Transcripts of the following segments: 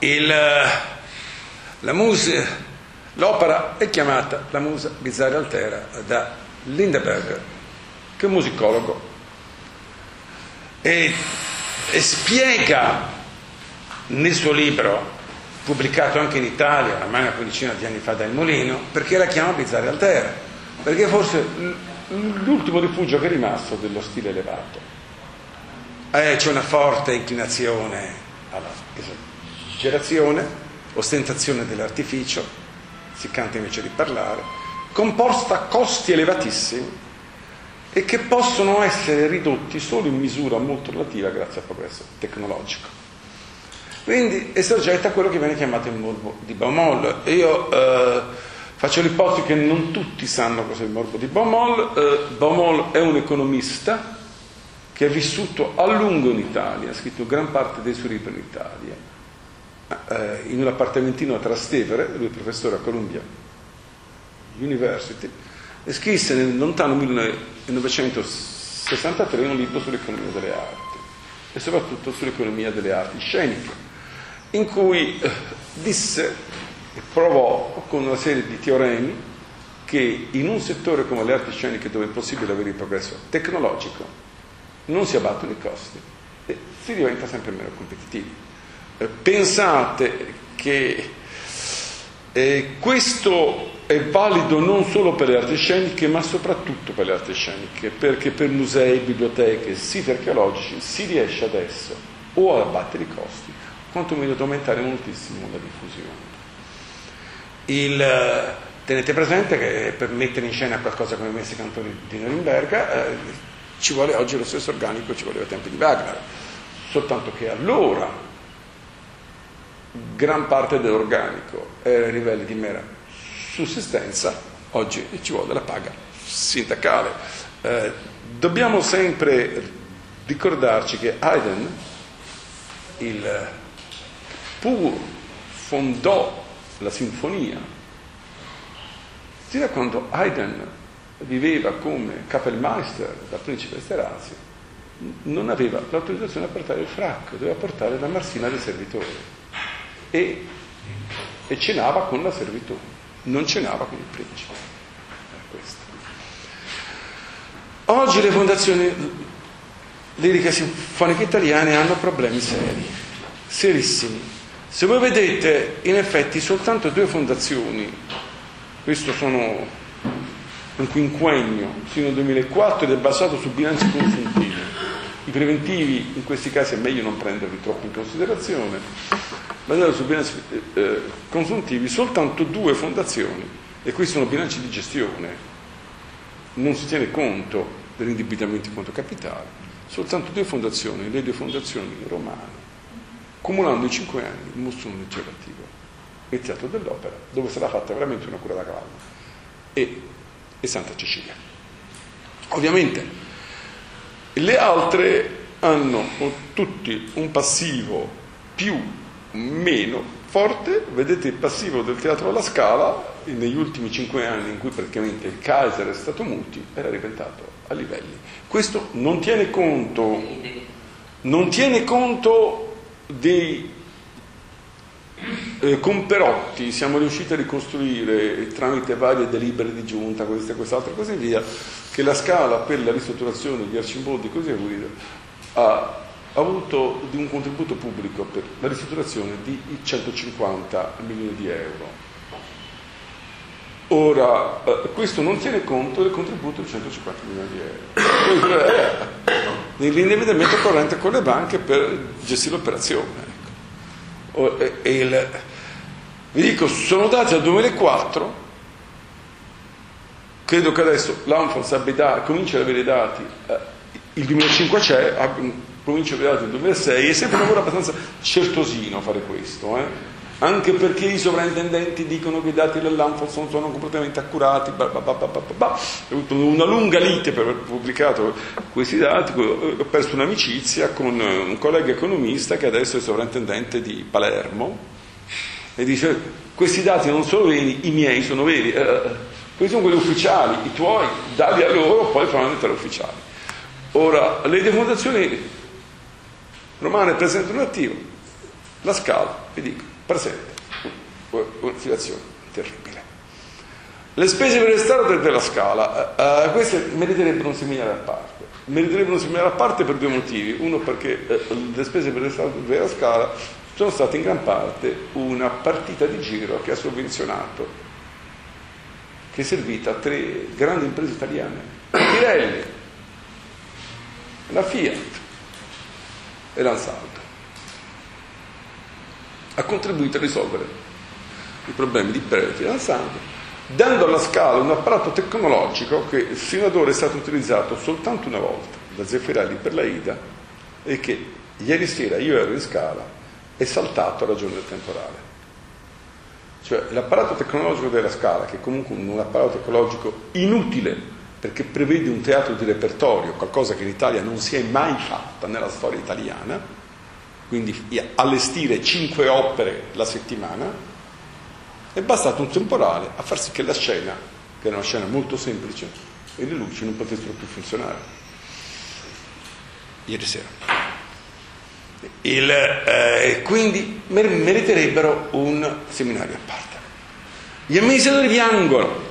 Il, la musica, l'opera è chiamata La Musa Bizzarra Altera da Lindeberg, che è un musicologo, e, e spiega nel suo libro, pubblicato anche in Italia, ormai una quindicina di anni fa da Il Molino, perché la chiama Bizzarra Altera, perché forse l'ultimo rifugio che è rimasto dello stile elevato. Eh, c'è una forte inclinazione alla esagerazione, ostentazione dell'artificio, si canta invece di parlare, composta a costi elevatissimi e che possono essere ridotti solo in misura molto relativa grazie al progresso tecnologico. Quindi è soggetta a quello che viene chiamato il morbo di Baumol. Io eh, faccio l'ipotesi che non tutti sanno cos'è il morbo di Baumol. Eh, Baumol è un economista che ha vissuto a lungo in Italia, ha scritto gran parte dei suoi libri in Italia, eh, in un appartamentino a Trastevere, lui è professore a Columbia University, e scrisse nel lontano 1963 un libro sull'economia delle arti e soprattutto sull'economia delle arti sceniche in cui eh, disse e provò con una serie di teoremi che in un settore come le arti sceniche dove è possibile avere il progresso tecnologico non si abbattono i costi e si diventa sempre meno competitivi. Eh, pensate che eh, questo è valido non solo per le arti sceniche ma soprattutto per le arti sceniche perché per musei, biblioteche, siti archeologici si riesce adesso o ad abbattere i costi quantomeno ad aumentare moltissimo la diffusione. Il, tenete presente che per mettere in scena qualcosa come Messi Cantori di Norimberga eh, ci vuole oggi lo stesso organico, ci voleva ai tempi di Wagner, soltanto che allora gran parte dell'organico era a livelli di mera sussistenza, oggi ci vuole la paga sindacale. Eh, dobbiamo sempre ricordarci che Haydn, il pur fondò la sinfonia. Sia quando Haydn viveva come Kapellmeister da principe Esterhazy, non aveva l'autorizzazione a portare il fracco, doveva portare la marsina del servitore e, e cenava con la servitù, non cenava con il principe. Oggi le fondazioni liriche sinfoniche italiane hanno problemi seri, serissimi se voi vedete, in effetti, soltanto due fondazioni, questo sono un quinquennio, fino al 2004 ed è basato su bilanci consuntivi. I preventivi in questi casi è meglio non prenderli troppo in considerazione, basato su bilanci eh, consuntivi, soltanto due fondazioni, e questi sono bilanci di gestione, non si tiene conto dell'indebitamento in conto capitale, soltanto due fondazioni, le due fondazioni romane cumulando in cinque anni il Mussume legislativo il Teatro dell'Opera, dove sarà fatta veramente una cura da cavallo, e, e Santa Cecilia. Ovviamente le altre hanno tutti un passivo più meno forte, vedete il passivo del Teatro alla Scala negli ultimi cinque anni in cui praticamente il Kaiser è stato muti, era diventato a livelli. Questo non tiene conto, non tiene conto dei eh, comperotti siamo riusciti a ricostruire tramite varie delibere di giunta, questa e quest'altra e così via, che la scala per la ristrutturazione di Arcimboldi e così via ha avuto di un contributo pubblico per la ristrutturazione di 150 milioni di euro. Ora, eh, questo non tiene conto del contributo di 150 milioni di euro. Eh, nell'indebitamento corrente con le banche per gestire l'operazione. Ecco. Il, vi dico, sono dati al 2004, credo che adesso l'Anfons comincia ad avere i dati, eh, il 2005 c'è, avere i dati nel 2006, è sempre un lavoro abbastanza certosino fare questo. Eh? anche perché i sovrintendenti dicono che i dati dell'Anfos non sono completamente accurati, ho avuto una lunga lite per aver pubblicato questi dati, ho perso un'amicizia con un collega economista che adesso è sovrintendente di Palermo e dice questi dati non sono veri, i miei sono veri, eh, eh questi sono quelli ufficiali, i tuoi, dali a loro, poi fanno diventare ufficiali. Ora, le defondazioni romane presentano attivo, La Scala, vi dico, presente una situazione terribile. Le spese per il Stato della Scala, eh, eh, queste meriterebbero un seminario a parte. Meriterebbero un seminario a parte per due motivi. Uno perché eh, le spese per il Stato della Scala sono state in gran parte una partita di giro che ha sovvenzionato, che è servita a tre grandi imprese italiane, Pirelli, la Fiat e l'Ansaldo. Ha contribuito a risolvere i problemi di Pirelli e Fiat dando alla Scala un apparato tecnologico che fino ad ora è stato utilizzato soltanto una volta da Zeffirelli per la Ida e che ieri sera io ero in Scala è saltato a ragione del temporale. Cioè l'apparato tecnologico della Scala, che è comunque un apparato tecnologico inutile perché prevede un teatro di repertorio, qualcosa che in Italia non si è mai fatta nella storia italiana, quindi allestire cinque opere la settimana, è bastato un temporale a far sì che la scena, che era una scena molto semplice, e le luci non potessero più funzionare. Ieri sera. Il, eh, quindi meriterebbero un seminario a parte. Gli amministratori piangono.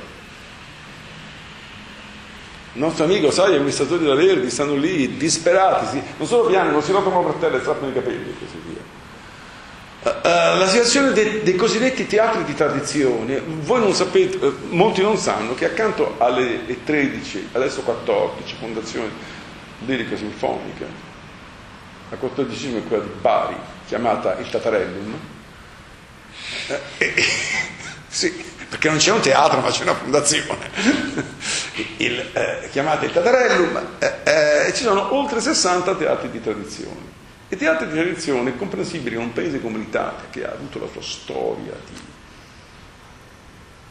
Il nostro amico sa, gli amministratori della Verdi stanno lì disperati, si, non solo piangono, si rotano per terra e strappano i capelli e così via. Uh, la situazione dei, dei, cosiddetti teatri di tradizione, voi non sapete, uh, molti non sanno che accanto alle 13, adesso 14 fondazioni liriche sinfoniche, la quattordicesima è quella di Bari, chiamata il Tatarellum. Eh, eh, sì, perché non c'è un teatro ma c'è una fondazione, il, eh, chiamata il Tatarellum, eh, eh, ci sono oltre 60 teatri di tradizione. I teatri di tradizione è comprensibile in un paese come l'Italia, che ha avuto la sua storia di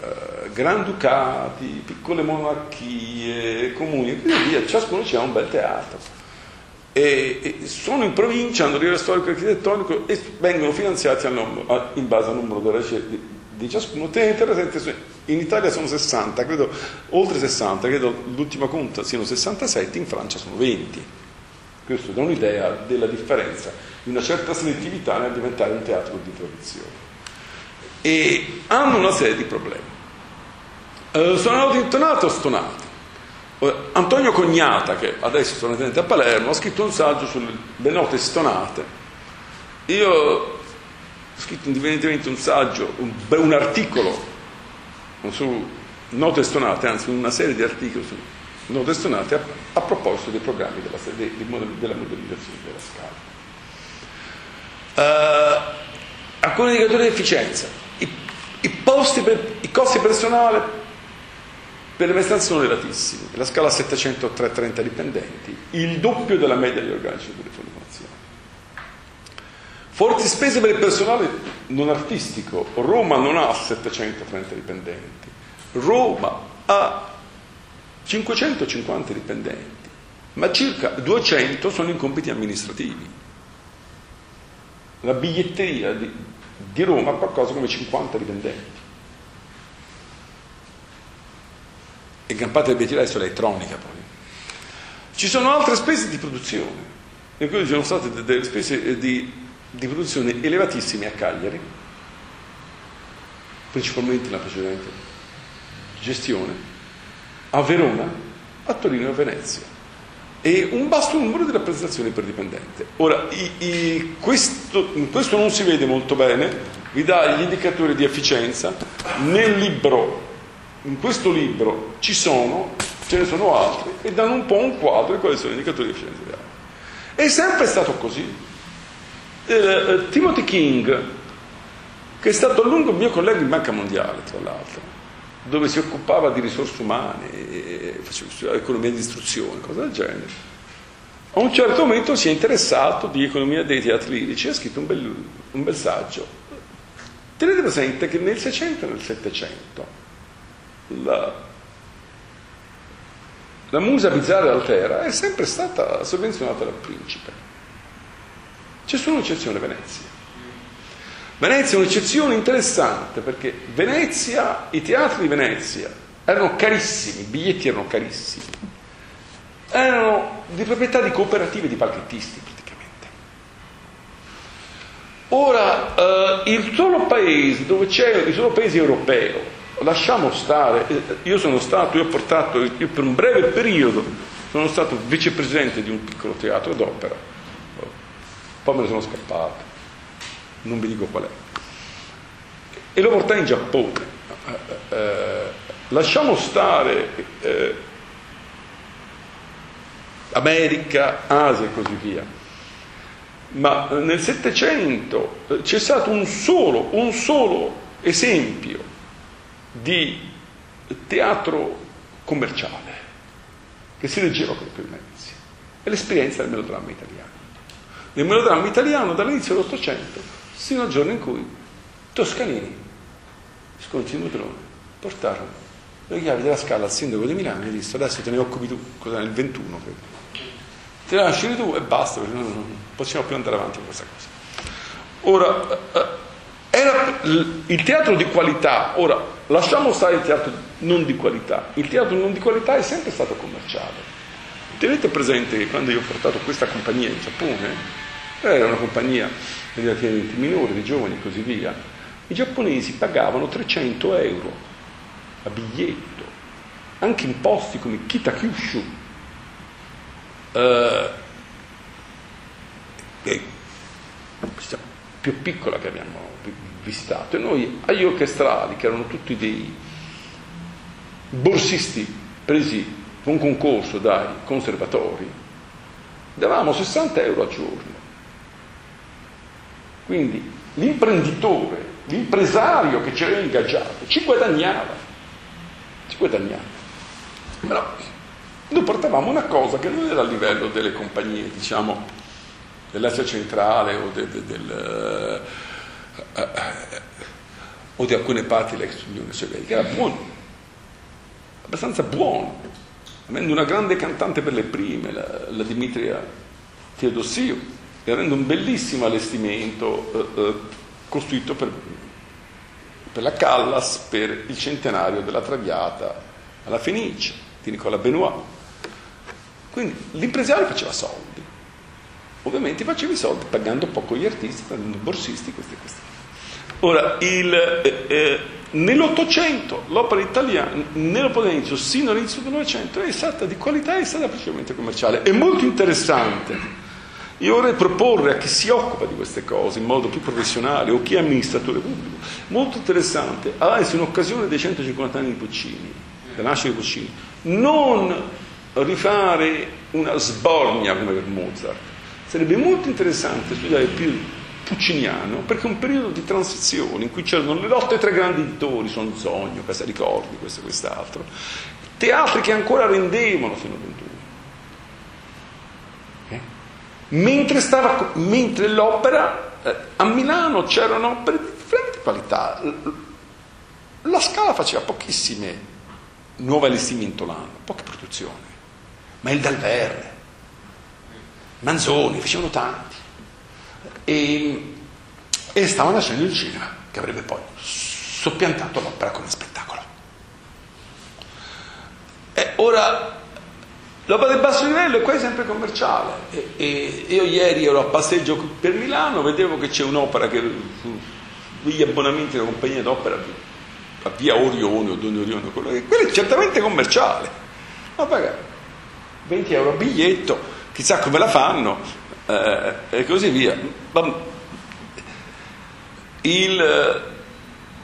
eh, granducati, piccole monarchie, comuni e così via, ciascuno c'è un bel teatro. E, e sono in provincia, hanno rilievo storico e architettonico e vengono finanziati numero, in base al numero delle di, ciascuno. Tenete presente, in Italia sono 60, credo oltre 60, credo l'ultima conta siano 67, in Francia sono 20. Questo dà un'idea della differenza di una certa selettività nel diventare un teatro di tradizione. E hanno una serie di problemi. Uh, sono intonati o stonati? Eh, Antonio Cognata, che adesso sono residente a Palermo, ha scritto un saggio sulle note stonate. Io scritto indipendentemente un saggio, un, un articolo su note stonate, anzi una serie di articoli su note stonate a, a proposito dei programmi della, de, de, della modellizzazione della scala. Uh, alcuni indicatori di efficienza. I, i, per, i costi personali per le prestazioni sono elevatissimi, la scala 730 dipendenti, il doppio della media degli organici delle formazioni. Forti spese per il personale non artistico, Roma non ha 730 dipendenti, Roma ha 550 dipendenti, ma circa 200 sono in compiti amministrativi. La biglietteria di, di Roma ha qualcosa come 50 dipendenti. e gran parte del obiettivo adesso è elettronica poi. Ci sono altre spese di produzione, in cui ci sono state delle spese di, di produzione elevatissime a Cagliari, principalmente nella precedente gestione, a Verona, a Torino e a Venezia e un basso numero di rappresentazioni per dipendente. Ora, i, i, questo, questo non si vede molto bene, vi dà gli indicatori di efficienza. Nel libro in questo libro ci sono, ce ne sono altri, e danno un po' un quadro di quali sono gli indicatori di efficienza. È sempre stato così. Eh, eh, Timothy King, che è stato a lungo mio collega in Banca Mondiale, tra l'altro, dove si occupava di risorse umane, faceva economia di istruzione, cose del genere, a un certo momento si è interessato di economia dei teatri lirici e ha scritto un bel, un bel saggio. Tenete presente che nel 600 e nel 700 la, la musa bizzarra altera è sempre stata sovvenzionata dal principe. C'è solo un'eccezione Venezia. Venezia è un'eccezione interessante perché Venezia, i teatri di Venezia erano carissimi, i biglietti erano carissimi, erano di proprietà di cooperative di palchettisti praticamente. Ora, eh, il solo paese dove c'è, il solo paese europeo, lasciamo stare, eh, io sono stato, io ho portato, io per un breve periodo sono stato vicepresidente di un piccolo teatro d'opera, poi me ne sono scappato, non vi dico qual è, e lo portai in Giappone. Eh, eh lasciamo stare eh, America, Asia e così via ma nel Settecento c'è stato un solo, un solo esempio di teatro commerciale che si leggeva con i mezzi. È l'esperienza del melodramma italiano. Nel melodramma italiano dall'inizio dell'Ottocento sino al giorno in cui Toscanini, sconti Nutrone, portarono le chiavi della scala al sindaco di Milano e disse adesso te ne occupi tu, cos'è nel 21 credo ti lasci tu e basta, perché non possiamo più andare avanti con questa cosa. Ora, eh, era il teatro di qualità, ora lasciamo stare il teatro non di qualità, il teatro non di qualità è sempre stato commerciale. Tenete presente che quando io ho portato questa compagnia in Giappone, era una compagnia relativamente minore, di giovani e così via, i giapponesi pagavano 300 euro a biglietto, anche in posti come Kitakyushu, eh, più piccola che abbiamo visitato. E noi agli orchestrali che erano tutti dei borsisti presi con concorso dai conservatori davamo 60 euro al giorno. Quindi l'imprenditore l'impresario che ci aveva ingaggiato ci guadagnava ci guadagnava. Però noi portavamo una cosa che non era a livello delle compagnie, diciamo, dell'Asia centrale o, de, de, del, uh, uh, o di alcune parti dell'ex Unione Sovietica, era buono, abbastanza buono, avendo una grande cantante per le prime, la, la Dimitria Teodossio, e avendo un bellissimo allestimento uh, costruito per, per la Callas per il centenario della Traviata alla Fenice di Nicola Benoit. Quindi l'impresario faceva soldi, ovviamente faceva i soldi pagando poco gli artisti, prendendo borsisti, questi e questi. Ora, il, eh, eh, nell'Ottocento l'opera italiana, nell'Ottocento sino all'inizio del Novecento, è stata di qualità e è stata principalmente commerciale. È molto interessante. Io vorrei proporre a chi si occupa di queste cose in modo più professionale o chi è amministratore pubblico, molto interessante, adesso in occasione dei 150 anni di Puccini, della nascita di Puccini, non rifare una sbornia come per Mozart. Sarebbe molto interessante studiare periodo pucciniano perché è un periodo di transizione in cui c'erano le lotte tra grandi editori, Sonzogno, Casa Ricordi, questo e quest'altro, teatri che ancora rendevano fino a 21. Eh? Mentre, stava, mentre l'opera, eh, a Milano c'erano opere di differente qualità, la Scala faceva pochissime nuovi allestimento l'anno, poche produzioni ma il Dalverne, Manzoni, facevano tanti. E, e stava nascendo il cinema, che avrebbe poi soppiantato l'opera come spettacolo. E ora l'opera del basso livello è quasi sempre commerciale. E, e, io ieri ero a passeggio per Milano, vedevo che c'è un'opera che gli abbonamenti della compagnia d'opera a via Orione o Don Orione, quello quello è certamente commerciale. Ma pagare 20 euro a biglietto, chissà come la fanno eh, e così via. Il,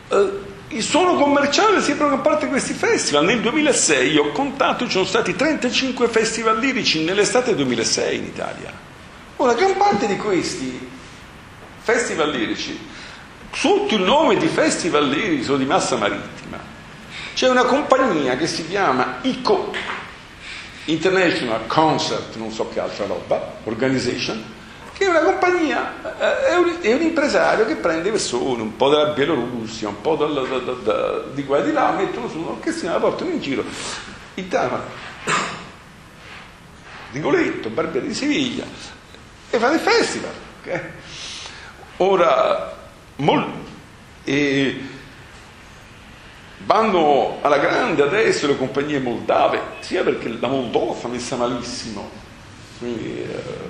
eh, il suono commerciale si parte questi festival. Nel 2006 ho contato, ci sono stati 35 festival lirici nell'estate 2006 in Italia. Ora, gran parte di questi festival lirici, sotto il nome di festival lirici o di massa marittima, c'è una compagnia che si chiama ICO, International Concert, non so che altra roba, Organization, che è una compagnia, eh, è, un, è, un, impresario che prende persone, un po' dalla Bielorussia, un po' dalla, da, da, da, di qua e di là, mettono su un'orchestrina, la portano in giro. Italia, Rigoletto, Barbieri di Siviglia, e fa dei festival. Okay? Ora, mol, e, vanno alla grande adesso le compagnie moldave, sia perché la Moldova sta messa malissimo, quindi, eh,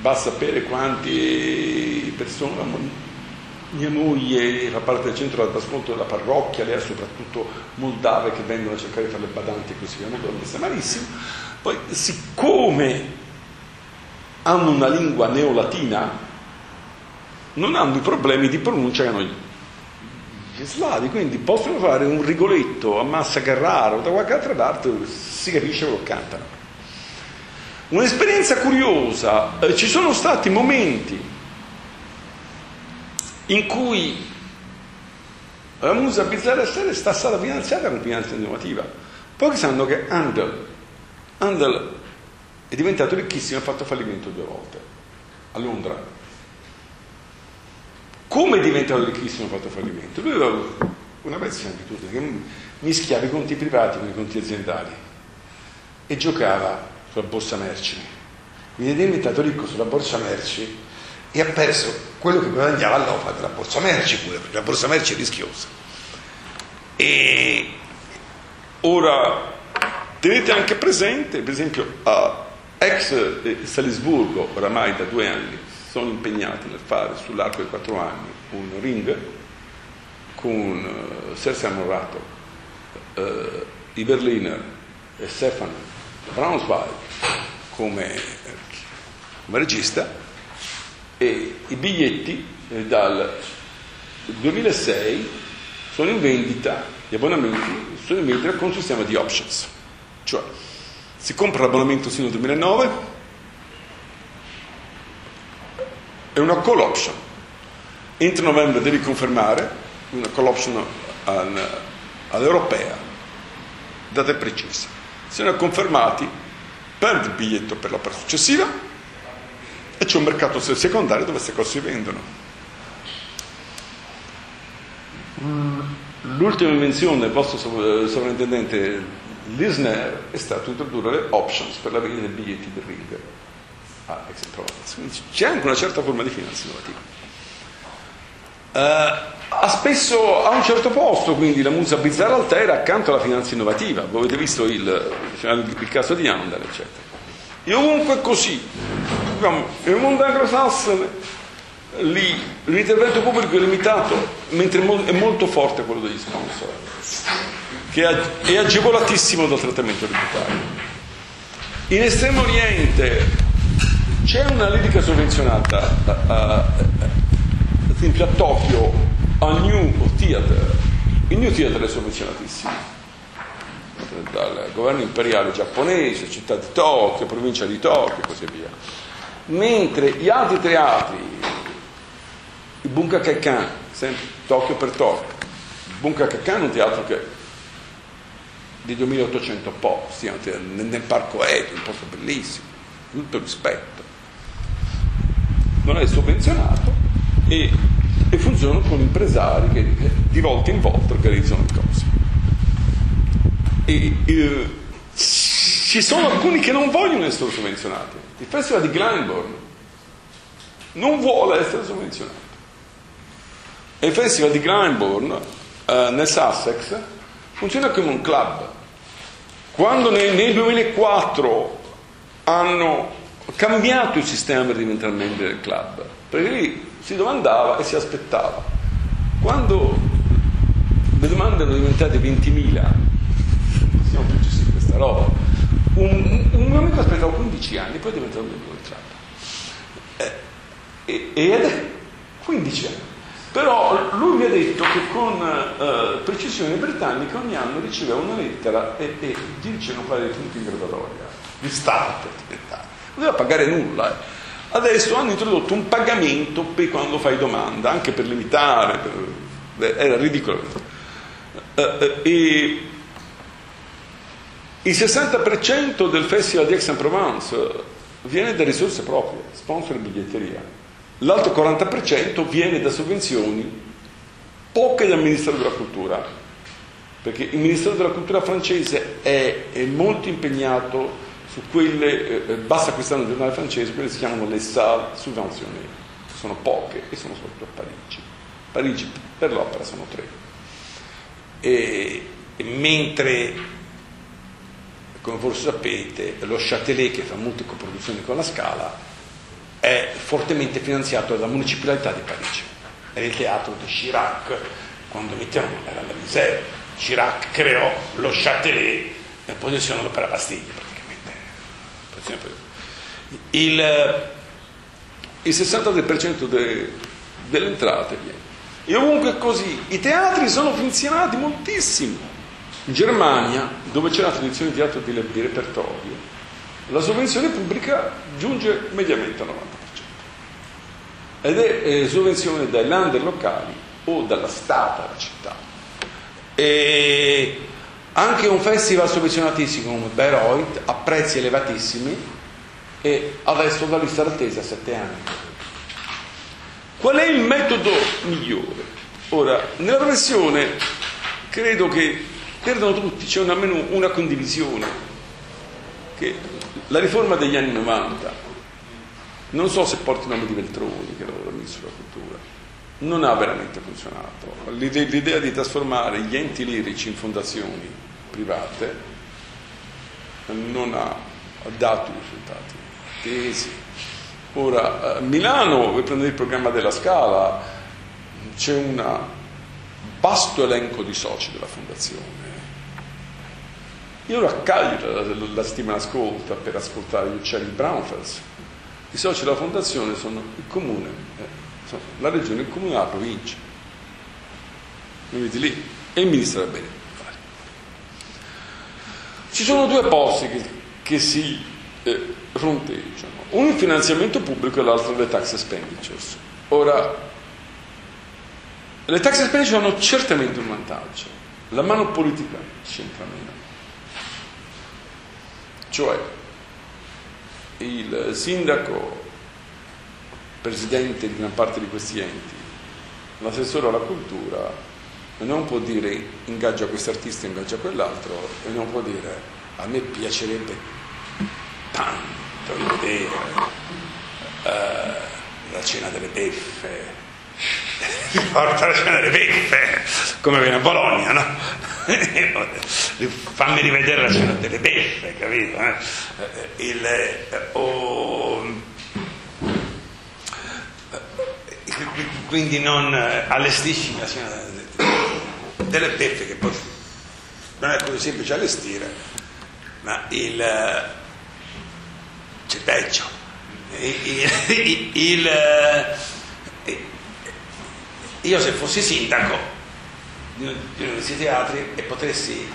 va a sapere quante persone mia moglie fa parte del centro d'ascolto della parrocchia, lei ha soprattutto moldave che vengono a cercare di fare le badanti e così via, molto messa malissimo. Poi, siccome hanno una lingua neolatina, non hanno i problemi di pronuncia che hanno gli slavi, quindi possono fare un rigoletto a Massa Carrara o da qualche altra parte, si capisce quello che cantano. Un'esperienza curiosa, eh, ci sono stati momenti in cui la musa bizzarra serie sta stata finanziata con finanza innovativa. Pochi sanno che Handel, Handel è diventato ricchissimo e ha fatto fallimento due volte a Londra. Come è diventato ricchissimo ha fatto fallimento? Lui aveva una pezza abitudine che mischiava i conti privati con i conti aziendali e giocava sulla borsa merci. Quindi è diventato ricco sulla borsa merci e ha perso quello che guadagnava all'OPA della borsa merci pure, perché la borsa merci è rischiosa. E ora tenete anche presente, per esempio, a ex Salisburgo, oramai da due anni, sono impegnati nel fare sull'arco di quattro anni un ring con uh, Sergio Morato, uh, i Berliner e Stefan Braunschweig come, come regista e i biglietti eh, dal 2006 sono in vendita, gli abbonamenti sono in vendita con un sistema di options, cioè si compra l'abbonamento sino al 2009 è una call option. Entro novembre devi confermare una call option all'europea, data precisa. Se non è confermati, perdi il biglietto per l'opera successiva e c'è un mercato secondario dove queste cose si vendono. L'ultima invenzione del vostro sovrintendente Lisner è stato introdurre le options per la vendita dei biglietti del ring a Quindi c'è anche una certa forma di finanza innovativa. Uh, ha spesso a un certo posto quindi la musa bizzarra altera accanto alla finanza innovativa. Voi avete visto il, il caso di Andal, eccetera. E ovunque è così. Nel mondo anglosassone lì l'intervento pubblico è limitato, mentre è molto forte quello degli sponsor, che è agevolatissimo dal trattamento tributario. In Estremo Oriente c'è una lirica sovvenzionata, ad esempio a Tokyo, a New Theater. Il New Theater è sovvenzionatissimo dal governo imperiale giapponese, città di Tokyo, provincia di Tokyo e così via. Mentre gli altri teatri, il Bunkakekan, sempre Tokyo per Tokyo, il Bunkakekan è un teatro che di 2800 posti, nel parco Edo, un posto bellissimo, tutto rispetto. Non è sovvenzionato e, e funzionano con impresari che di volta in volta organizzano le cose. E, e, ci sono alcuni che non vogliono essere sovvenzionati. Il festival di Glenbourne non vuole essere sovvenzionato. Il festival di Glenbourne eh, nel Sussex funziona come un club. Quando nel, nel 2004 hanno cambiato il sistema per diventare membri del club, perché lì si domandava e si aspettava. Quando le domande erano diventate 20.000 siamo più gestiti questa roba. Un, un mio amico aspettava 15 anni, poi è diventato membro del club. Eh, ed è 15 anni. Però lui mi ha detto che con eh, precisione britannica ogni anno riceveva una lettera e, e gli dicevano dei punti in graduatoria di diventare. Non doveva pagare nulla. Eh. Adesso hanno introdotto un pagamento per quando fai domanda, anche per limitare, per... era ridicolo. Eh, eh il 60% del Festival di Aix-en-Provence viene da risorse proprie, sponsor e biglietteria. L'altro 40% viene da sovvenzioni, poche dal Ministero della Cultura, perché il Ministero della Cultura francese è, è molto impegnato su quelle, eh, basta acquistare un giornale francese, quelle si chiamano le salles subventionnées, sono poche e sono soprattutto a Parigi. Parigi per l'opera sono tre. E, e mentre come forse sapete, lo Châtelet che fa molte coproduzioni con la Scala è fortemente finanziato dalla municipalità di Parigi. Era il teatro di Chirac, quando Mitterrand era alla Misère. Chirac creò lo Châtelet e posizionò per la Bastiglia. Il, il 63% de, delle entrate viene. E ovunque è così. I teatri sono funzionati moltissimo. In Germania, dove c'è la tradizione di teatro di repertorio, la sovvenzione pubblica giunge mediamente al 90% ed è eh, sovvenzione dai lander locali o dalla Stato, dalla città. E anche un festival sovvenzionatissimo come Bayreuth a prezzi elevatissimi e adesso la lista d'attesa a sette anni. Qual è il metodo migliore? Ora, nella professione credo che perdono tutti, c'è almeno una condivisione che la riforma degli anni 90, non so se porti il nome di Veltroni, che era ministro della cultura, non ha veramente funzionato. L'idea di trasformare gli enti lirici in fondazioni private non ha dato i risultati attesi. Ora, a Milano, voi prendete il programma della Scala, c'è un vasto elenco di soci della fondazione io raccaglio la, la, la settimana ascolta per ascoltare gli uccelli Braunfels. I soci della fondazione sono il comune, eh, la regione, il comune la provincia. Mi vedi lì? E il ministro della bene. Ci sono due posti che, che si eh, fronteggiano, uno il finanziamento pubblico e l'altro le tax expenditures. Ora, le tax expenditures hanno certamente un vantaggio, la mano politica c'entra meno. Cioè il sindaco, presidente di una parte di questi enti, l'assessore alla cultura, non può dire ingaggia questo artista, ingaggia quell'altro, e non può dire a me piacerebbe tanto vedere uh, la cena delle beffe. Riporta la cena delle beffe, come viene a Bologna, no? fammi rivedere la scena delle beffe, capito? Eh? Il, oh, quindi non allestisci la scena delle beffe che poi non è così semplice allestire, ma il c'è peggio. Il, il, il, io se fossi sindaco di, di questi teatri e potessi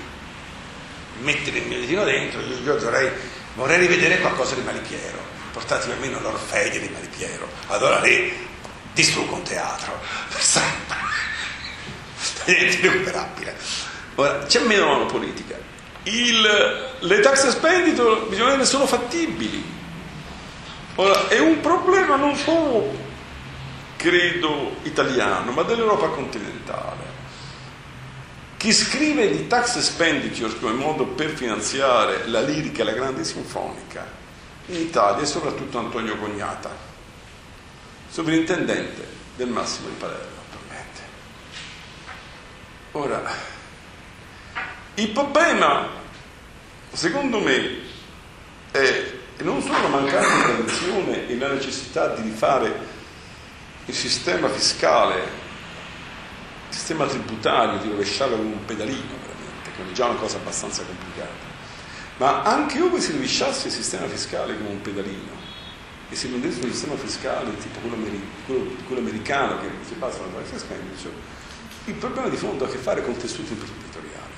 mettere il mio ditino dentro, io, io dovrei, vorrei rivedere qualcosa di Malipiero, portatemi almeno l'Orfeide di Malipiero, allora lì distruggo un teatro è irrecuperabile. Ora, c'è meno mano politica. Il, le tax expenditure bisogna vedere sono fattibili. Ora, è un problema non solo, credo, italiano, ma dell'Europa continentale. Chi scrive di tax expenditures come modo per finanziare la lirica e la grande sinfonica in Italia è soprattutto Antonio Cognata, sovrintendente del Massimo di Palermo. Ora, il problema, secondo me, è non solo la mancata tradizione e la necessità di rifare il sistema fiscale sistema tributario di rovesciarlo con un pedalino, veramente, che è già una cosa abbastanza complicata. Ma anche ove si rovesciasse il sistema fiscale come un pedalino e si prendesse un sistema fiscale tipo quello, quello, quello americano che si basa sulla tax expenditure, il problema di fondo ha a che fare con il tessuto imprenditoriale.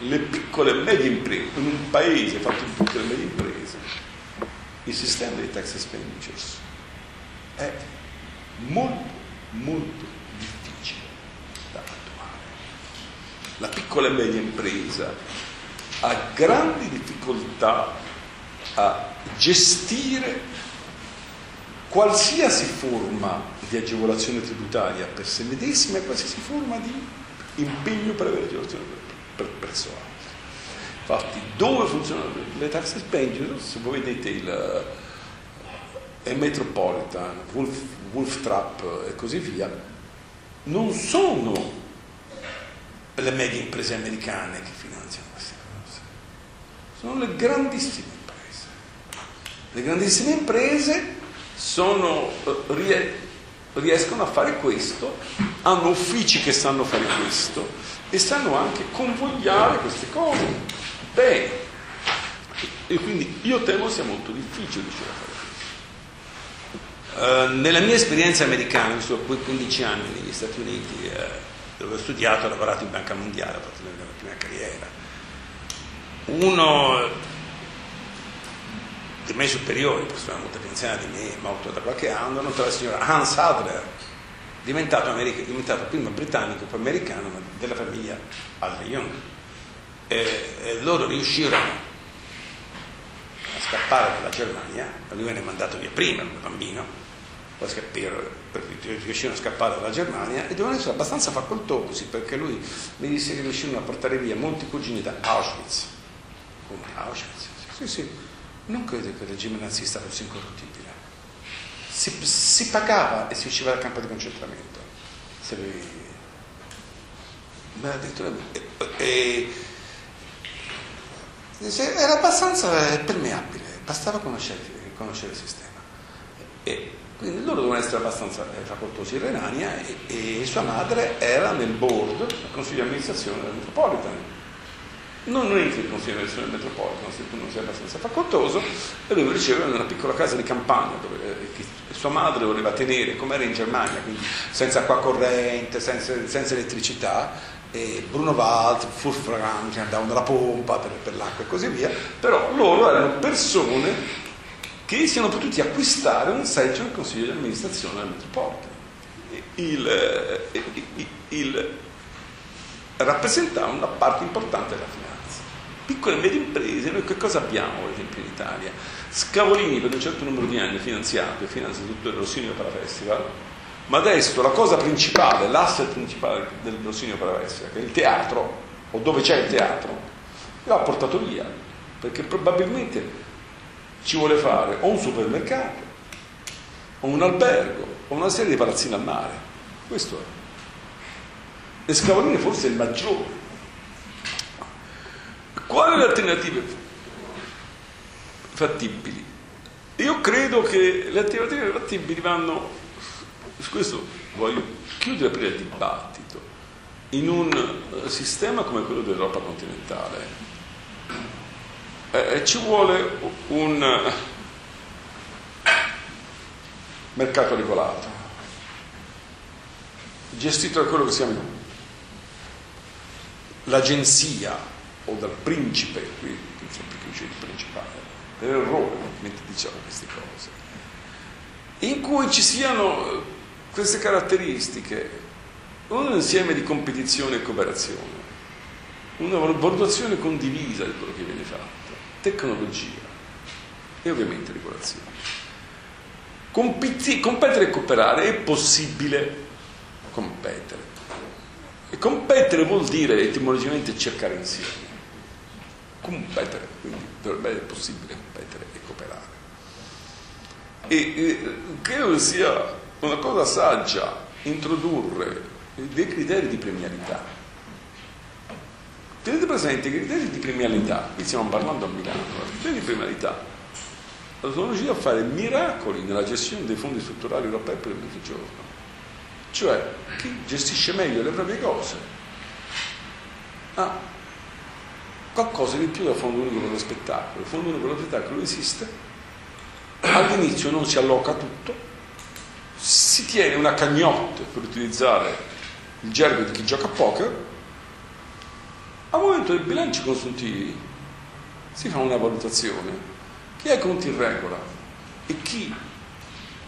Le piccole e medie imprese, in un paese fatto di piccole e medie imprese, il sistema dei tax expenditures è molto, molto la piccola e media impresa ha grandi difficoltà a gestire qualsiasi forma di agevolazione tributaria per se medesima e qualsiasi forma di impegno per avere agevolazione per, per. Infatti, dove funzionano le tax expenditure, se voi vedete il, il Metropolitan, Wolf, Wolf Trap e così via, non sono le medie imprese americane che finanziano queste cose. Sono le grandissime imprese. Le grandissime imprese sono, riescono a fare questo, hanno uffici che sanno fare questo e sanno anche convogliare queste cose. Bene. E quindi io temo sia molto difficile riuscire a fare questo. Uh, nella mia esperienza americana, io sono poi 15 anni negli Stati Uniti, eh, dove ho studiato, ho lavorato in Banca Mondiale, ho fatto la mia carriera. Uno dei miei superiori, persona molto più anziana di me, morto da qualche anno, notò la signora Hans Adler, diventato, America, diventato prima britannico poi americano, ma della famiglia Adler Young. E, e loro riuscirono a scappare dalla Germania, lui venne mandato via prima come bambino, poi riuscirono a scappare dalla Germania e dovevano essere abbastanza facoltosi perché lui mi disse che riuscirono a portare via molti cugini da Auschwitz. Come Auschwitz? Sì, sì non credo che il regime nazista fosse incorruttibile. Si, si pagava e si usciva dal campo di concentramento. Lui... Ma addirittura... E, e, era abbastanza permeabile, bastava conoscere, conoscere il sistema. E, quindi loro dovevano essere abbastanza facoltosi in Renania e, e, sua madre era nel board, nel consiglio di amministrazione del Metropolitan non entri in considerazione del metropolitano se tu non sei abbastanza facoltoso. E lui riceve una piccola casa di campagna dove eh, sua madre voleva tenere come era in Germania quindi senza acqua corrente senza, senza elettricità. Bruno Wald, Furfran che andavano alla pompa per, per l'acqua e così via. Però loro erano persone che siano potuti acquistare un seggio nel consiglio di amministrazione del metropolitano. Il, eh, il, il rappresentava una parte importante della finanza piccole e medie imprese, noi che cosa abbiamo ad esempio in Italia? Scavolini per un certo numero di anni finanziato e finanzia tutto il Rossini Opera Festival, ma adesso la cosa principale, l'asset principale del Rossini Opera Festival, che è il teatro, o dove c'è il teatro, l'ha portato via, perché probabilmente ci vuole fare o un supermercato, o un albergo, o una serie di palazzini al mare. Questo è. E Scavolini forse è il maggiore quali le alternative? Fattibili? Io credo che le alternative fattibili vanno, su questo. Voglio chiudere per il dibattito, in un eh, sistema come quello dell'Europa continentale eh, ci vuole un eh, mercato regolato, gestito da quello che si chiama l'agenzia o dal principe, qui sempre qui c'è il principale, per errore mentre diciamo queste cose, in cui ci siano eh, queste caratteristiche, un insieme di competizione e cooperazione, una valutazione condivisa di quello che viene fatto, tecnologia e ovviamente regolazione. Compiti, competere e cooperare è possibile competere. E competere vuol dire etimologicamente cercare insieme competere, quindi dovrebbe essere possibile competere e cooperare. E, e credo sia una cosa saggia introdurre dei criteri di premialità. Tenete presente che i criteri di premialità, qui stiamo parlando a Milano, i criteri di premialità sono riusciti a fare miracoli nella gestione dei fondi strutturali europei per il mezzogiorno. Cioè, chi gestisce meglio le proprie cose ha qualcosa di più dal Fondo Unico per lo Spettacolo. Il Fondo Unico per lo Spettacolo esiste, all'inizio non si alloca tutto, si tiene una cagnotte per utilizzare il gergo di chi gioca a poker, al momento dei bilanci consuntivi si fa una valutazione, chi ha i conti in regola? E chi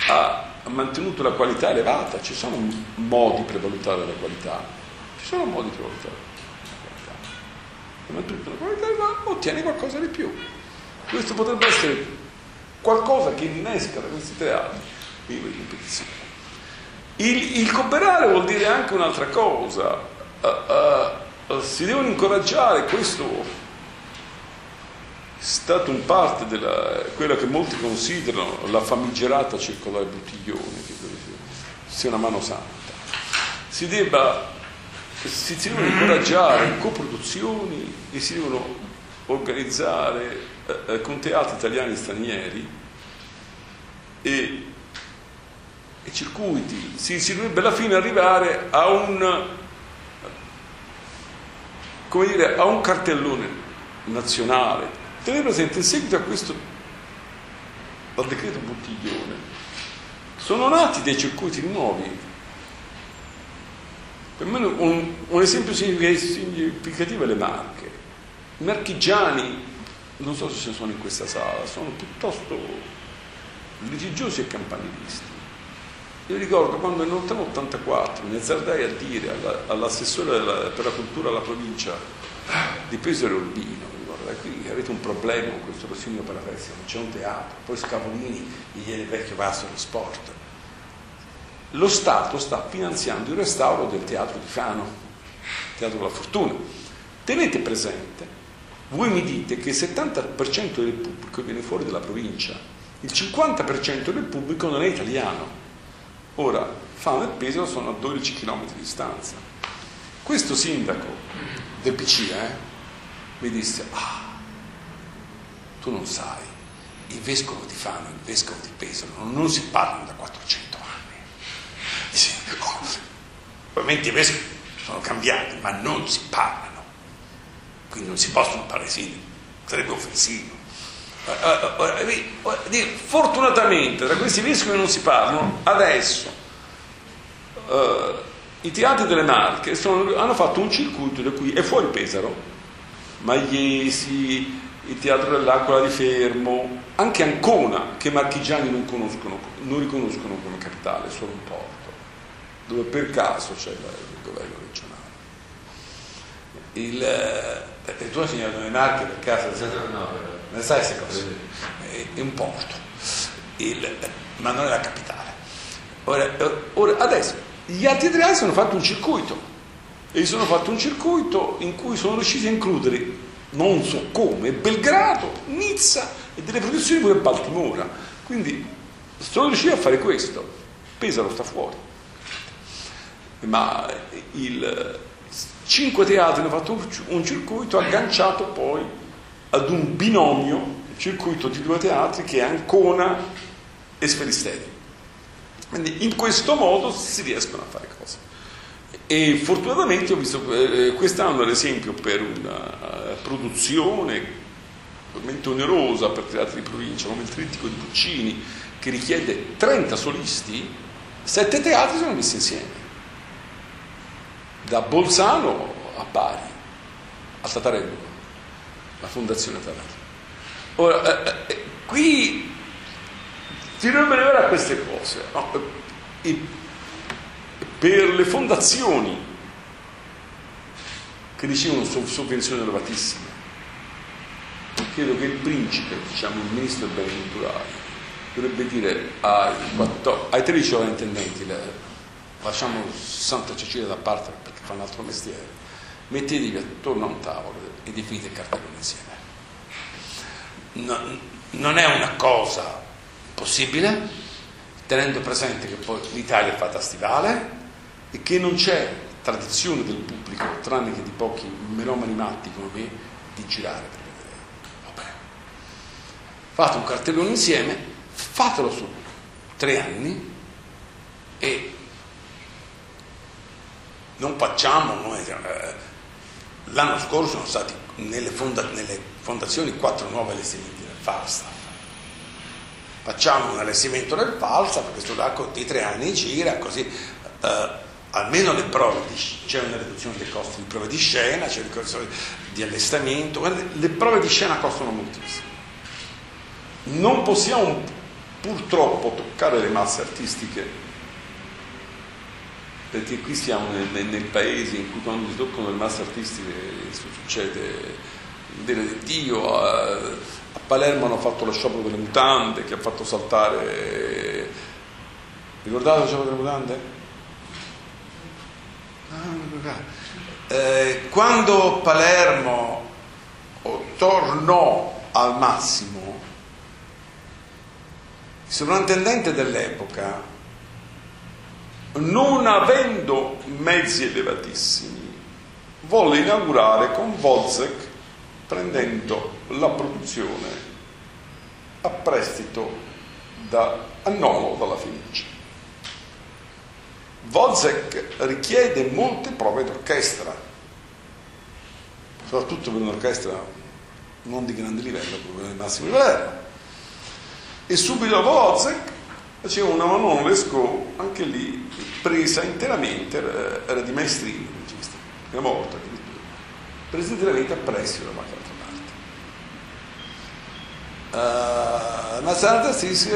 ha mantenuto la qualità elevata, ci sono modi per valutare la qualità, ci sono modi per valutare tutta la qualità ma ottiene qualcosa di più. Questo potrebbe essere qualcosa che innesca da questi teatri di competizione. Il, il, cooperare vuol dire anche un'altra cosa, uh, uh, si devono incoraggiare, questo è stato un parte della quella che molti considerano la famigerata circolare bottiglione, che sia una mano santa. Si debba si devono incoraggiare coproduzioni e si devono organizzare eh, eh, con teatri italiani e stranieri e i circuiti, si, si dovrebbe alla fine arrivare a un, dire, a un cartellone nazionale. Tenete presente, in seguito a questo, al decreto Bottiglione, sono nati dei circuiti nuovi. Per me un, un esempio significativo è le Marche. I marchigiani, non so se sono in questa sala, sono piuttosto litigiosi e campanilisti. Io ricordo quando nel 1984 mi azzardai a dire all'assessore della, per la cultura alla provincia di Pesaro Urbino, guarda qui avete un problema con questo la festa, non c'è un teatro, poi Scavolini gli il vecchio vaso dello sport. Lo Stato sta finanziando il restauro del teatro di Fano, Teatro della Fortuna. Tenete presente, voi mi dite che il 70% del pubblico viene fuori dalla provincia, il 50% del pubblico non è italiano. Ora, Fano e Pesaro sono a 12 km di distanza. Questo sindaco del PC eh, mi disse, ah, tu non sai, il vescovo di Fano e il vescovo di Pesaro non si parlano da 400 oh, ovviamente i vescovi sono cambiati, ma non si parlano. Quindi non si possono parlare sì, sarebbe offensivo. Fortunatamente tra questi vescovi non si parlano, adesso uh, i teatri delle Marche sono, hanno fatto un circuito da cui è fuori Pesaro, Magliesi, il Teatro dell'Aquila di Fermo, anche Ancona, che i marchigiani non, non riconoscono come capitale, solo un porto, dove per caso c'è il governo regionale. Il, eh, tu hai segnato le Marche per caso? No, ne sai queste cose? È un porto, il, ma non è la capitale. Ora, ora, adesso, gli altri tre anni sono fatto un circuito e sono fatto un circuito in cui sono riusciti a includere, non so come, Belgrado, Nizza e delle produzioni pure Baltimora. Quindi sono riusciti a fare questo. Pesaro sta fuori. Ma il, cinque teatri hanno fatto un circuito agganciato poi ad un binomio, un circuito di due teatri che è Ancona e Sferisteri. Quindi in questo modo si riescono a fare cose. E fortunatamente ho visto eh, quest'anno, ad esempio, per una produzione veramente onerosa per teatri di provincia, come il Trittico di Puccini, che richiede 30 solisti, sette teatri sono messi insieme. Da Bolzano a Bari, a Tatarello la Fondazione Taranto. Ora, eh, eh, qui si dovrebbe arrivare a queste cose. No? Per le fondazioni che ricevono sovvenzioni elevatissime, credo che il principe, diciamo il ministro dei beni culturali, dovrebbe dire ai, 14, ai 13 sovrintendenti, lasciamo Santa Cecilia da parte fa un altro mestiere, mettetevi attorno a un tavolo e definite il cartellone insieme. No, non è una cosa possibile, tenendo presente che poi l'Italia è fatta stivale e che non c'è tradizione del pubblico, tranne che di pochi melomani matti come me, di girare per vedere. Vabbè. Fate un cartellone insieme, fatelo su tre anni e non facciamo noi, eh, L'anno scorso sono stati nelle, fonda- nelle fondazioni quattro nuovi allestimenti del Falstaff. Facciamo un allestimento del Falstaff, questo l'arco di tre anni gira, così eh, almeno le prove di, c'è una riduzione dei costi di prove di scena, c'è una riduzione di allestimento, le prove di scena costano moltissimo. Non possiamo purtroppo toccare le masse artistiche perché qui siamo nel, nel, nel, paese in cui quando si toccano le masse artistiche succede di Dio. A, a, Palermo hanno fatto lo sciopero delle mutande che ha fatto saltare. Ricordate lo sciopero delle mutande? Ah, eh, quando Palermo tornò al massimo, il sovrintendente dell'epoca non avendo mezzi elevatissimi, volle inaugurare con Wolzek prendendo la produzione a prestito da, a nolo dalla Fenice. Wozzeck richiede molte prove d'orchestra, soprattutto per un'orchestra non di grande livello, come il massimo livello. E subito Wozzeck faceva una Manon Lescaut, anche lì presa interamente, era di maestrini il regista, prima volta addirittura, presa interamente a prestito da qualche altra parte. Uh, ma Santa Sis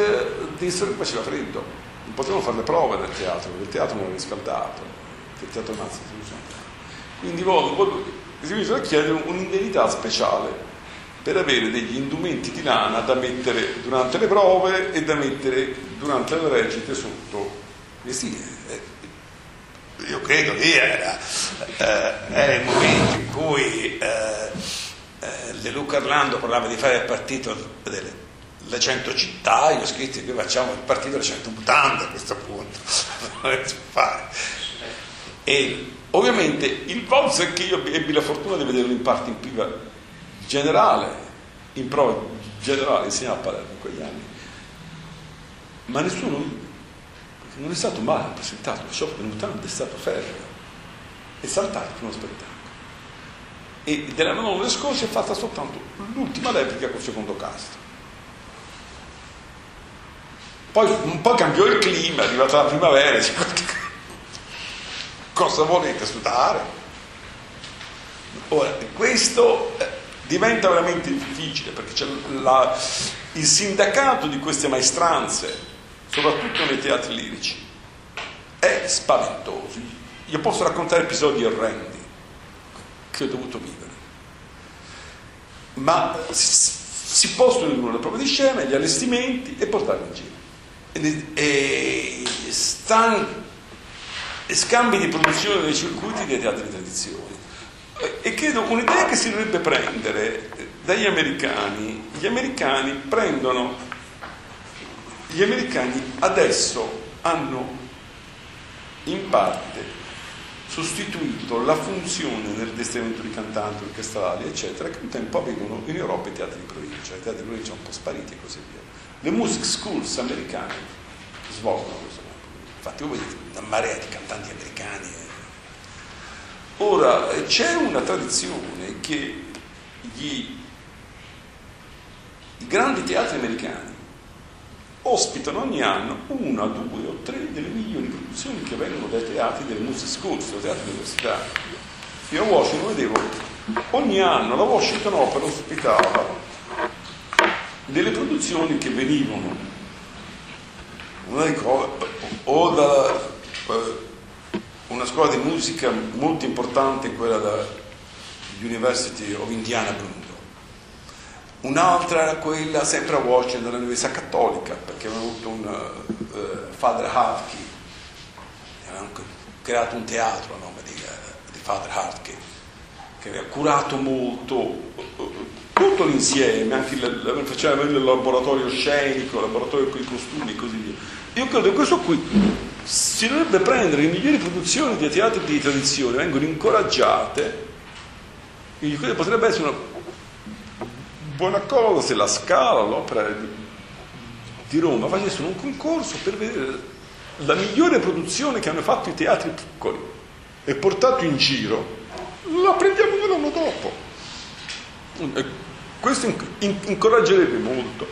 dissero che faceva freddo, non potevano fare le prove nel teatro, perché il teatro non era riscaldato, il teatro mazza si usa. Quindi si misero a chiedere un'indennità speciale per avere degli indumenti di lana da mettere durante le prove e da mettere durante le recite sotto vestiti. Eh, io credo che era, eh, era il momento in cui eh, eh, De Luca Orlando parlava di fare il partito delle, delle 100 città, io ho scritto che facciamo il partito delle 100 mutande a questo punto. e ovviamente il Voz che io ebbi la fortuna di vederlo in parte in priva generale, in prova generale, insegnava a Palermo in quegli anni, ma nessuno non è stato mai rappresentato, lo show mutante è stato ferreo e saltato il primo spettacolo. E della Madonna scorsa è fatta soltanto l'ultima replica col secondo cast. Poi un po' cambiò il clima, è arrivata la primavera, cosa volete sudare? Ora, questo eh, diventa veramente difficile perché c'è la, il sindacato di queste maestranze, soprattutto nei teatri lirici, è spaventoso. Io posso raccontare episodi orrendi che ho dovuto vivere, ma si, si possono le prove di scena, gli allestimenti e portarli in giro. E, e, stan, scambi di produzione nei circuiti dei teatri di tradizione e credo un'idea che si dovrebbe prendere dagli americani. Gli americani prendono, gli americani adesso hanno in parte sostituito la funzione del destinamento di cantanti, orchestrali, eccetera, che un tempo avevano in Europa i teatri di provincia. I teatri di provincia un po' spariti e così via. Le music schools americane svolgono questo. Infatti voi vedete una marea di cantanti americani Ora, c'è una tradizione che gli, i grandi teatri americani ospitano ogni anno una, due o tre delle migliori produzioni che vengono dai teatri delle music schools, dai teatri universitari. Io a Washington vedevo, ogni anno la Washington Opera ospitava delle produzioni che venivano, una di o da una scuola di musica molto importante, quella della University of Indiana Bruno. Un'altra era quella sempre a Washington, dell'Università Cattolica, perché avevano avuto un uh, Father Hartke, avevano creato un teatro a nome di, uh, di Father Hartke, che aveva curato molto uh, tutto l'insieme, anche il, faceva il laboratorio scenico, il laboratorio con i costumi e così via. Io credo che questo qui si dovrebbe prendere le migliori produzioni di teatri di tradizione, vengono incoraggiate, potrebbe essere una buona cosa se la Scala, l'opera di Roma, facessero un concorso per vedere la migliore produzione che hanno fatto i teatri piccoli e portato in giro, la prendiamo l'anno dopo. Questo incoraggerebbe molto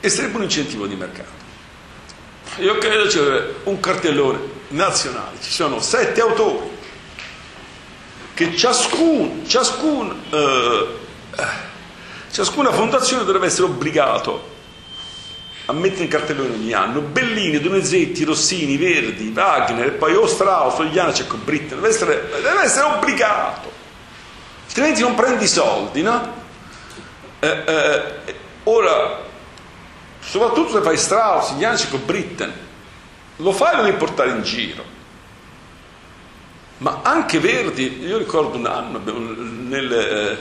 e sarebbe un incentivo di mercato. Io credo c'è un cartellone nazionale, ci sono sette autori che ciascun, ciascun, eh, ciascuna fondazione dovrebbe essere obbligato a mettere in cartellone ogni anno. Bellini, Donizetti, Rossini, Verdi, Wagner, e poi o Strauss, o Janacek, o Britten, deve essere, deve essere obbligato, altrimenti non prendi soldi, no? Eh, eh, ora, soprattutto se fai Strauss, Janacek o Britten, lo fai e lo devi portare in giro. Ma anche Verdi, io ricordo un anno, nel, eh,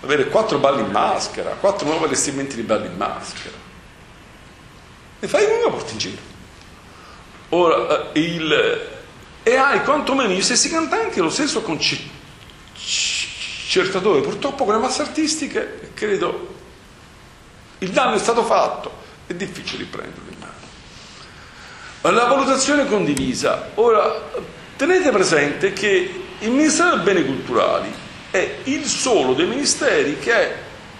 avere quattro balli in maschera, quattro nuovi allestimenti di balli in maschera. E fai uno e lo porti in giro. Ora, eh, il, e hai quantomeno gli stessi cantanti lo stesso concertatore. Purtroppo con le masse artistiche, credo, il danno è stato fatto, è difficile riprenderlo in mano. La valutazione condivisa. Ora, tenete presente che il Ministero dei Beni Culturali è il solo dei ministeri che è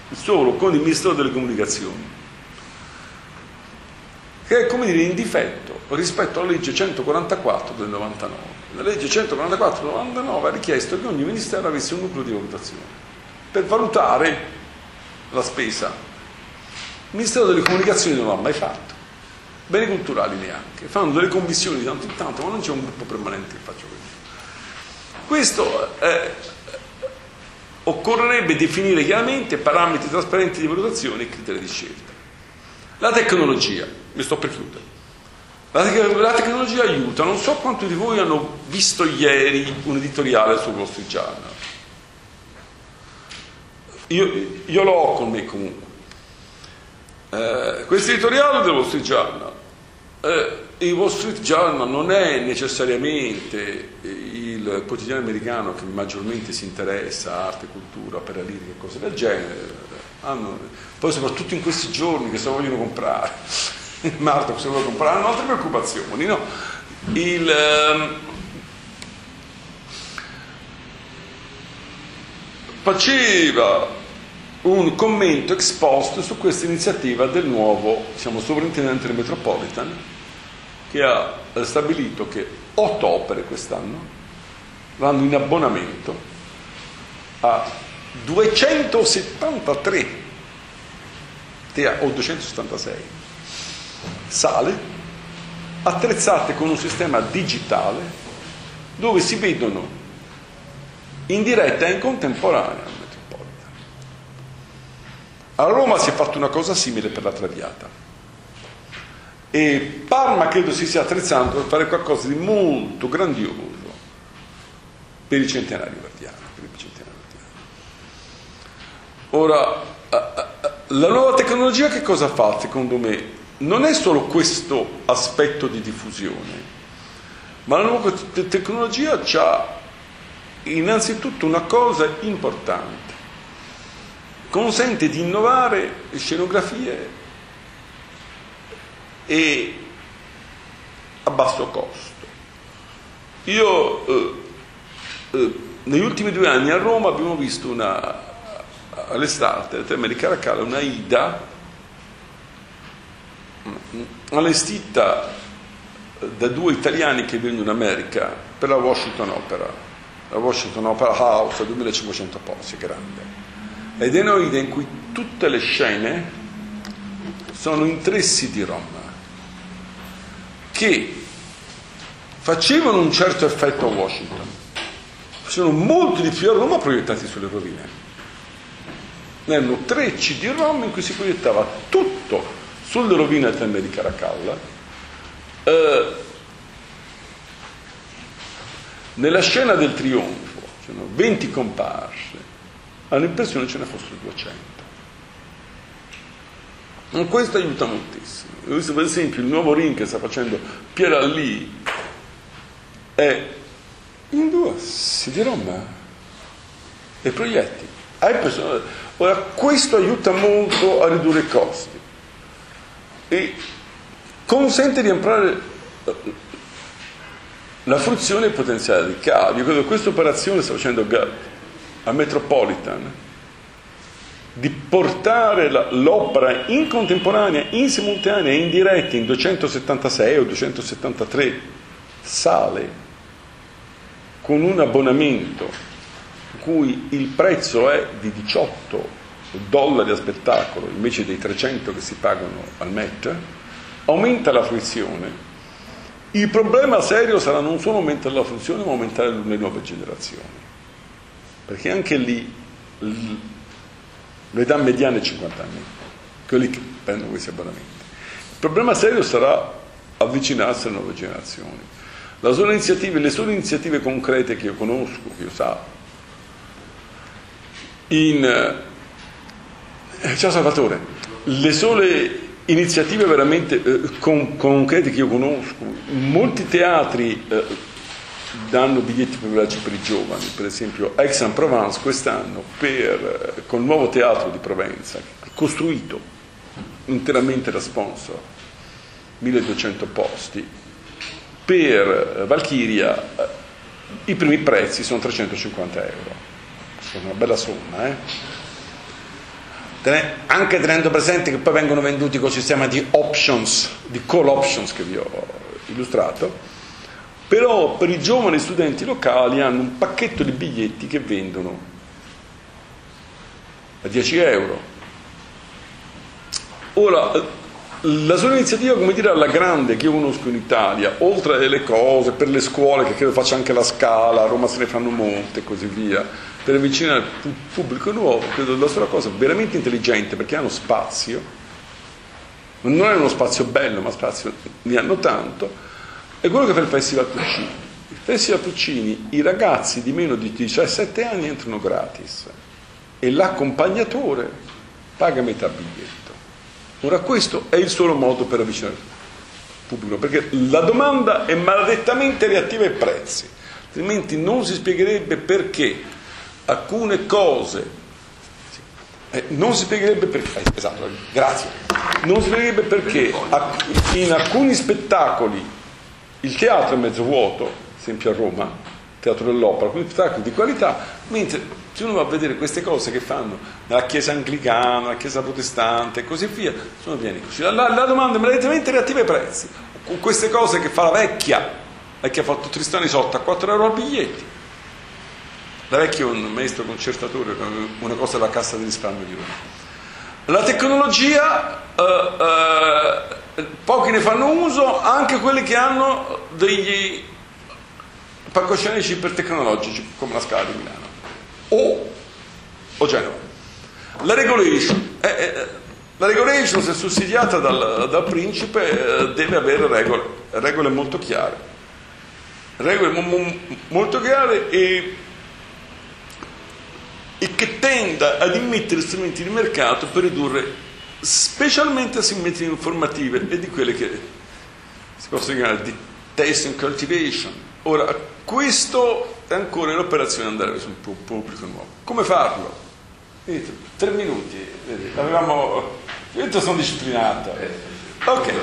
il solo con il Ministero delle Comunicazioni, che è come dire in difetto rispetto alla legge 144 del 99. La legge 144 del 99 ha richiesto che ogni ministero avesse un nucleo di valutazione per valutare la spesa. Il Ministero delle Comunicazioni non l'ha mai fatto beni culturali neanche, fanno delle commissioni di tanto in tanto, ma non c'è un gruppo permanente che faccia questo. Questo eh, occorrerebbe definire chiaramente parametri trasparenti di valutazione e criteri di scelta. La tecnologia, mi sto per chiudere. La, te- la tecnologia aiuta, non so quanti di voi hanno visto ieri un editoriale sul Street Journal. Io, io lo ho con me comunque. Eh, questo editoriale del Wall Street Journal eh, il Wall Street Journal non è necessariamente il quotidiano americano che maggiormente si interessa a arte, cultura, opera lirica e cose del genere. Hanno, poi soprattutto in questi giorni che se vogliono comprare, Marta se vuole comprare, hanno altre preoccupazioni. No? Il, ehm, faceva un commento ex post su questa iniziativa del nuovo diciamo, sovrintendente del Metropolitan che ha stabilito che otto opere quest'anno vanno in abbonamento a 273 o 276 sale attrezzate con un sistema digitale dove si vedono in diretta e in contemporanea a Roma si è fatta una cosa simile per la Traviata e Parma credo si stia attrezzando per fare qualcosa di molto grandioso per il centenario verdiano. Ora, la nuova tecnologia che cosa fa secondo me? Non è solo questo aspetto di diffusione, ma la nuova tecnologia ha innanzitutto una cosa importante, consente di innovare scenografie e a basso costo. Io eh, eh, negli ultimi due anni a Roma abbiamo visto una, all'estate, al termine di Caracalla, una Ida mm, allestita da due italiani che vivono in America per la Washington Opera, la Washington Opera House a 2500 posti, grande. Ed è una Ida in cui tutte le scene sono intressi di Roma che facevano un certo effetto a Washington, facevano molto di più a Roma proiettati sulle rovine. Erano tre CD-ROM in cui si proiettava tutto sulle rovine eterne di Caracalla. Eh, nella scena del trionfo c'erano 20 comparse, hanno l'impressione ce ne fossero 200. Questo aiuta moltissimo. Ho visto per esempio il nuovo ring che sta facendo Piera Lì è in due di Roma e proietti. Ora, questo aiuta molto a ridurre i costi e consente di ampliare la fruizione e il potenziale credo che questa operazione sta facendo a Metropolitan di portare l'opera in contemporanea, in simultanea e in diretta in 276 o 273 sale con un abbonamento cui il prezzo è di 18 dollari a spettacolo invece dei 300 che si pagano al Met, aumenta la fruizione. Il problema serio sarà non solo aumentare la fruizione, ma aumentare le nuove generazioni. Perché anche lì l'età mediana è 50 anni, quelli che prendono questi abbonamenti. Il problema serio sarà avvicinarsi alle nuove generazioni. Le sole iniziative concrete che io conosco, che io so, in eh, ciao Salvatore, le sole iniziative veramente eh, con, concrete che io conosco, molti teatri eh, danno biglietti privilegiati per i giovani, per esempio Aix-en-Provence quest'anno per, eh, con il nuovo teatro di Provenza, costruito interamente da sponsor, 1200 posti, per Valchiria eh, i primi prezzi sono 350 euro. È una bella somma, eh? anche tenendo presente che poi vengono venduti col sistema di options, di call options che vi ho illustrato, però per i giovani studenti locali hanno un pacchetto di biglietti che vendono a 10 euro. Ora, la sua iniziativa, come dire, alla grande che io conosco in Italia, oltre alle cose per le scuole, che credo faccia anche la scala, a Roma se ne fanno molte e così via, per avvicinare il pubblico nuovo, credo sia una cosa veramente intelligente perché hanno spazio, non è uno spazio bello, ma spazio ne hanno tanto, è quello che fa il Festival Puccini. Il Festival Puccini, i ragazzi di meno di 17 anni entrano gratis e l'accompagnatore paga metà biglietto. Ora questo è il solo modo per avvicinare il pubblico, perché la domanda è maledettamente reattiva ai prezzi, altrimenti non si spiegherebbe perché alcune cose eh, non si spiegherebbe perché, eh, esatto, grazie, non si spiegherebbe perché in alcuni spettacoli il teatro è mezzo vuoto, esempio a Roma, teatro dell'opera, alcuni spettacoli di qualità, mentre se uno va a vedere queste cose che fanno nella chiesa anglicana, nella chiesa protestante e così via, sono pieni così. La, la, la domanda è immediatamente reattiva ai prezzi. Con queste cose che fa la vecchia, la vecchia ha fatto Tristani sotto a 4 euro al biglietti, da vecchio un maestro concertatore, una cosa della cassa di risparmio di Roma. La tecnologia, eh, eh, pochi ne fanno uso, anche quelli che hanno degli palcoscenici ipertecnologici, come la Scala di Milano, o, o Genova. La regulation, eh, eh, la regulation, se sussidiata dal, dal principe, eh, deve avere regole, regole molto chiare, regole mo, mo, molto chiare e e che tenda ad immettere strumenti di mercato per ridurre specialmente asimmetrie informative e di quelle che si possono chiamare di taste and cultivation. Ora, questo è ancora in operazione andare verso un pubblico nuovo. Come farlo? Vedete, tre minuti, vedete, avevamo... Io sono disciplinato. Ok.